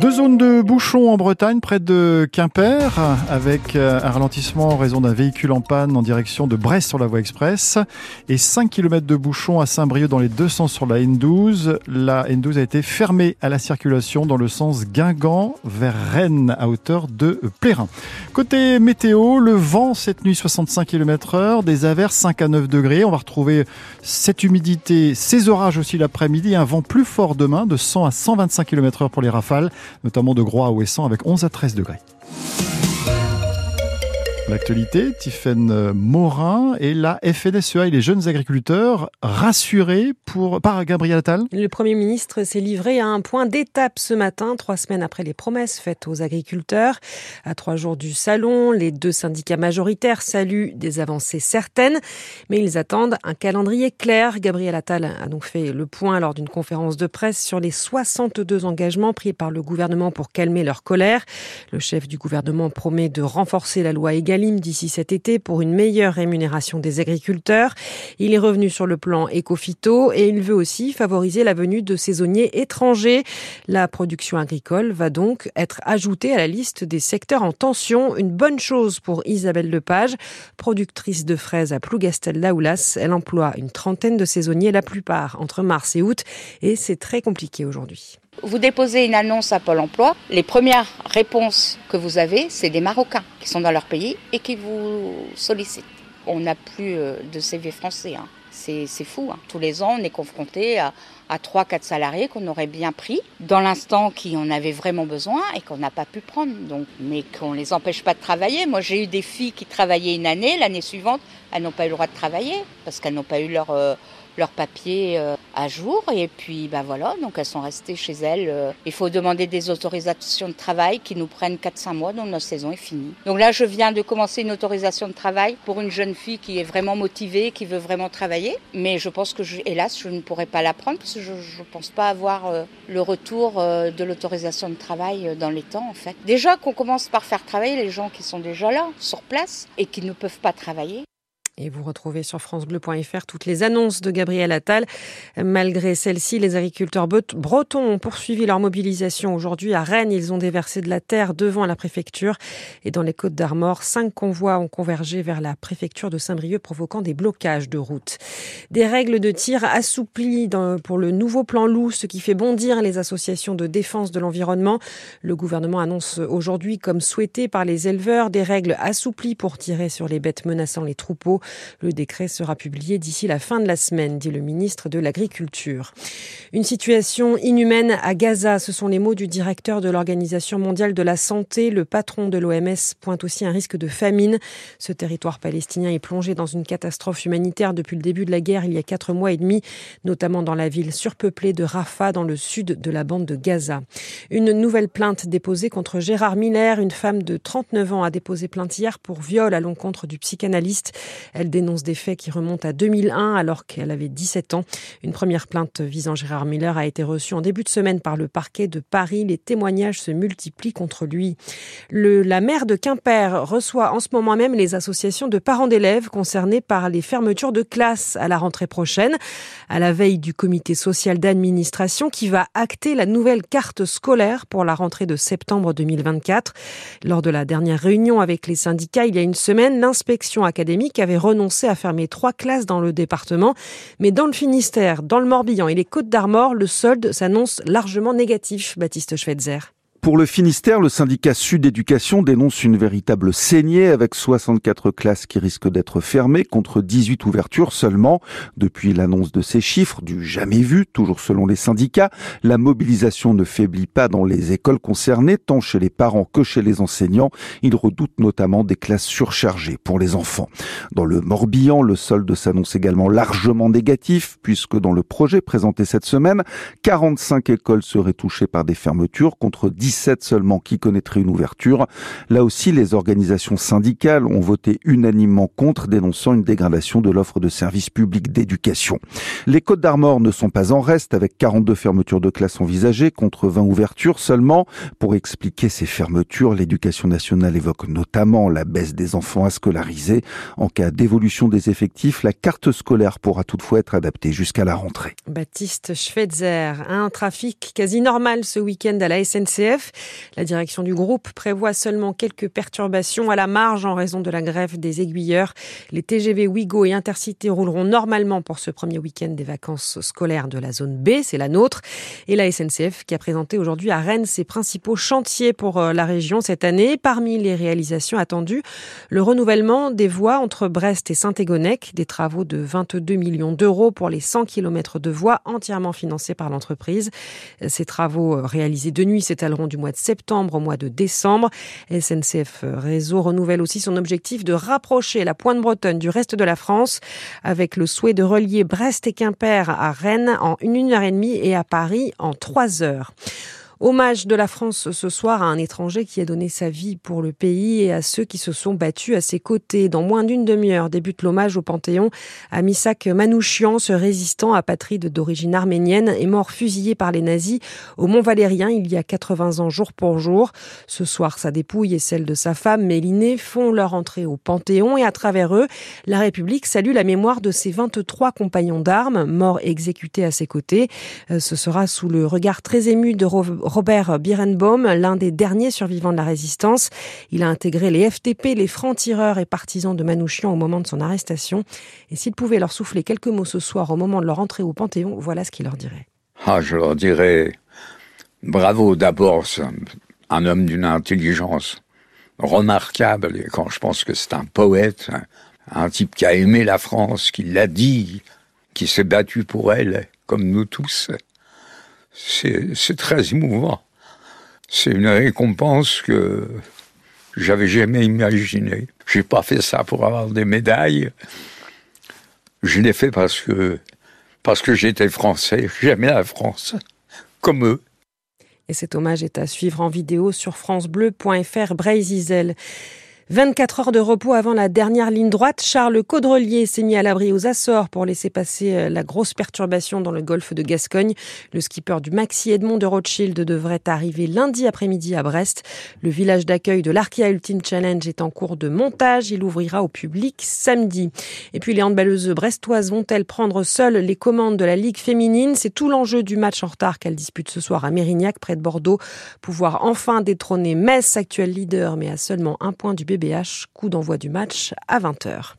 Deux zones de bouchons en Bretagne, près de Quimper, avec euh, un ralentissement en raison d'un véhicule en panne en direction de Brest sur la voie express et 5 km de bouchons à Saint-Brieuc dans les deux sens sur la N12. La N12 a été fermée à la circulation dans le sens Guingamp vers Rennes à hauteur de Plérin. Côté météo, le vent cette nuit 65 km heure, des averses 5 à 9 degrés. On va retrouver cette humidité, ces orages aussi l'après-midi, un vent plus fort demain de 100 à 125 km heure pour les rafales notamment de Groix à Ouessant avec 11 à 13 degrés. L'actualité, Tiffaine Morin et la FNSEA et les jeunes agriculteurs rassurés pour, par Gabriel Attal. Le Premier ministre s'est livré à un point d'étape ce matin, trois semaines après les promesses faites aux agriculteurs. À trois jours du salon, les deux syndicats majoritaires saluent des avancées certaines, mais ils attendent un calendrier clair. Gabriel Attal a donc fait le point lors d'une conférence de presse sur les 62 engagements pris par le gouvernement pour calmer leur colère. Le chef du gouvernement promet de renforcer la loi égale d'ici cet été pour une meilleure rémunération des agriculteurs. Il est revenu sur le plan éco-phyto et il veut aussi favoriser la venue de saisonniers étrangers. La production agricole va donc être ajoutée à la liste des secteurs en tension. Une bonne chose pour Isabelle Lepage, productrice de fraises à Plougastel-Daoulas. Elle emploie une trentaine de saisonniers, la plupart entre mars et août, et c'est très compliqué aujourd'hui. Vous déposez une annonce à Pôle emploi, les premières réponses que vous avez, c'est des Marocains qui sont dans leur pays et qui vous sollicitent. On n'a plus euh, de CV français. Hein. C'est fou. Hein. Tous les ans, on est confronté à, à 3-4 salariés qu'on aurait bien pris dans l'instant qui en avait vraiment besoin et qu'on n'a pas pu prendre. Donc, mais qu'on ne les empêche pas de travailler. Moi, j'ai eu des filles qui travaillaient une année, l'année suivante, elles n'ont pas eu le droit de travailler parce qu'elles n'ont pas eu leur, euh, leur papier euh, à jour. Et puis, ben voilà, donc elles sont restées chez elles. Euh. Il faut demander des autorisations de travail qui nous prennent 4-5 mois, donc notre saison est finie. Donc là, je viens de commencer une autorisation de travail pour une jeune fille qui est vraiment motivée, qui veut vraiment travailler. Mais je pense que, hélas, je ne pourrai pas la prendre parce que je ne pense pas avoir euh, le retour de l'autorisation de travail dans les temps, en fait. Déjà qu'on commence par faire travailler les gens qui sont déjà là, sur place, et qui ne peuvent pas travailler. Et vous retrouvez sur francebleu.fr toutes les annonces de Gabriel Attal. Malgré celles-ci, les agriculteurs bretons ont poursuivi leur mobilisation aujourd'hui à Rennes. Ils ont déversé de la terre devant la préfecture. Et dans les Côtes d'Armor, cinq convois ont convergé vers la préfecture de Saint-Brieuc, provoquant des blocages de route. Des règles de tir assouplies pour le nouveau plan loup, ce qui fait bondir les associations de défense de l'environnement. Le gouvernement annonce aujourd'hui, comme souhaité par les éleveurs, des règles assouplies pour tirer sur les bêtes menaçant les troupeaux. Le décret sera publié d'ici la fin de la semaine, dit le ministre de l'Agriculture. Une situation inhumaine à Gaza, ce sont les mots du directeur de l'Organisation mondiale de la santé. Le patron de l'OMS pointe aussi un risque de famine. Ce territoire palestinien est plongé dans une catastrophe humanitaire depuis le début de la guerre il y a quatre mois et demi, notamment dans la ville surpeuplée de Rafah, dans le sud de la bande de Gaza. Une nouvelle plainte déposée contre Gérard Miller, une femme de 39 ans a déposé plainte hier pour viol à l'encontre du psychanalyste. Elle dénonce des faits qui remontent à 2001 alors qu'elle avait 17 ans. Une première plainte visant Gérard Miller a été reçue en début de semaine par le parquet de Paris. Les témoignages se multiplient contre lui. La maire de Quimper reçoit en ce moment même les associations de parents d'élèves concernés par les fermetures de classes à la rentrée prochaine, à la veille du comité social d'administration qui va acter la nouvelle carte scolaire pour la rentrée de septembre 2024. Lors de la dernière réunion avec les syndicats il y a une semaine, l'inspection académique avait renoncé à fermer trois classes dans le département. Mais dans le Finistère, dans le Morbihan et les Côtes d'Armor, le solde s'annonce largement négatif, Baptiste Schweitzer. Pour le Finistère, le syndicat Sud Éducation dénonce une véritable saignée avec 64 classes qui risquent d'être fermées contre 18 ouvertures seulement. Depuis l'annonce de ces chiffres, du jamais vu, toujours selon les syndicats, la mobilisation ne faiblit pas dans les écoles concernées, tant chez les parents que chez les enseignants. Ils redoutent notamment des classes surchargées pour les enfants. Dans le Morbihan, le solde s'annonce également largement négatif, puisque dans le projet présenté cette semaine, 45 écoles seraient touchées par des fermetures contre 10 17 seulement qui connaîtraient une ouverture. Là aussi, les organisations syndicales ont voté unanimement contre, dénonçant une dégradation de l'offre de services publics d'éducation. Les Côtes d'Armor ne sont pas en reste, avec 42 fermetures de classes envisagées contre 20 ouvertures seulement. Pour expliquer ces fermetures, l'éducation nationale évoque notamment la baisse des enfants à scolariser. En cas d'évolution des effectifs, la carte scolaire pourra toutefois être adaptée jusqu'à la rentrée. Baptiste Schweitzer, un trafic quasi normal ce week-end à la SNCF La direction du groupe prévoit seulement quelques perturbations à la marge en raison de la grève des aiguilleurs. Les TGV Ouigo et Intercité rouleront normalement pour ce premier week-end des vacances scolaires de la zone B, c'est la nôtre. Et la SNCF qui a présenté aujourd'hui à Rennes ses principaux chantiers pour euh, la région cette année. Parmi les réalisations attendues, le renouvellement des voies entre Brest et Saint-Égonec, des travaux de 22 millions d'euros pour les 100 km de voies entièrement financés par l'entreprise. Ces travaux euh, réalisés de nuit s'étaleront du mois de septembre au mois de décembre. SNCF Réseau renouvelle aussi son objectif de rapprocher la Pointe-Bretonne du reste de la France avec le souhait de relier Brest et Quimper à Rennes en une heure et demie et à Paris en trois heures. Hommage de la France ce soir à un étranger qui a donné sa vie pour le pays et à ceux qui se sont battus à ses côtés. Dans moins d'une demi-heure débute l'hommage au Panthéon à Misak Manouchian, ce résistant apatride d'origine arménienne est mort fusillé par les nazis au Mont Valérien il y a 80 ans jour pour jour. Ce soir, sa dépouille et celle de sa femme Mélinée font leur entrée au Panthéon et à travers eux, la République salue la mémoire de ses 23 compagnons d'armes morts exécutés à ses côtés. Euh, ce sera sous le regard très ému de Robert Birenbaum, l'un des derniers survivants de la résistance. Il a intégré les FTP, les francs-tireurs et partisans de Manouchian au moment de son arrestation. Et s'il pouvait leur souffler quelques mots ce soir au moment de leur entrée au Panthéon, voilà ce qu'il leur dirait. Ah, je leur dirais bravo d'abord, un homme d'une intelligence remarquable. Et quand je pense que c'est un poète, un type qui a aimé la France, qui l'a dit, qui s'est battu pour elle, comme nous tous c'est très émouvant. C'est une récompense que j'avais jamais imaginée. J'ai pas fait ça pour avoir des médailles. Je l'ai fait parce que parce que j'étais français. J'aimais la France, comme eux. Et cet hommage est à suivre en vidéo sur francebleu.fr. Breizizel. 24 heures de repos avant la dernière ligne droite, Charles Caudrelier s'est mis à l'abri aux Açores pour laisser passer euh, la grosse perturbation dans le golfe de Gascogne. Le skipper du Maxi Edmond de Rothschild devrait arriver lundi après-midi à Brest. Le village d'accueil de l'Arkia Ultimate Challenge est en cours de montage. Il ouvrira au public samedi. Et puis les handballeuses brestoises vont-elles prendre seules les commandes de la Ligue féminine? C'est tout l'enjeu du match en retard qu'elles disputent ce soir à Mérignac, près de Bordeaux. Pouvoir enfin détrôner Metz, actuel leader, mais à seulement un point du bébé BH, coup d'envoi du match à 20h.